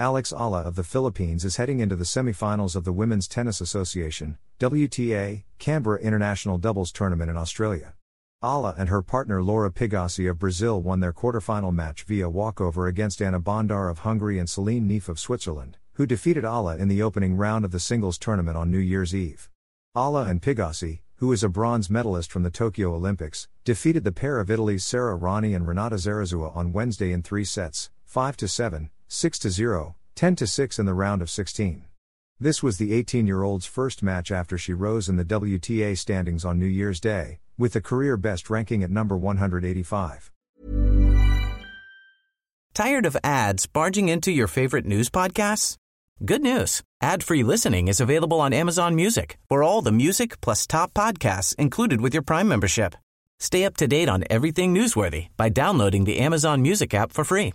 Alex Eala of the Philippines is heading into the semifinals of the Women's Tennis Association, WTA, Canberra International Doubles Tournament in Australia. Eala and her partner Laura Pigossi of Brazil won their quarterfinal match via walkover against Anna Bondar of Hungary and Celine Naef of Switzerland, who defeated Eala in the opening round of the singles tournament on New Year's Eve. Eala and Pigossi, who is a bronze medalist from the Tokyo Olympics, defeated the pair of Italy's Sara Errani and Renata Zarazua on Wednesday in three sets 5 to 7, 6 0, 10 6 in the round of 16. This was the 18 year old's first match after she rose in the WTA standings on New Year's Day, with the career best ranking at number 185. Tired of ads barging into your favorite news podcasts? Good news. Ad-free listening is available on Amazon Music for all the music plus top podcasts included with your Prime membership. Stay up to date on everything newsworthy by downloading the Amazon Music app for free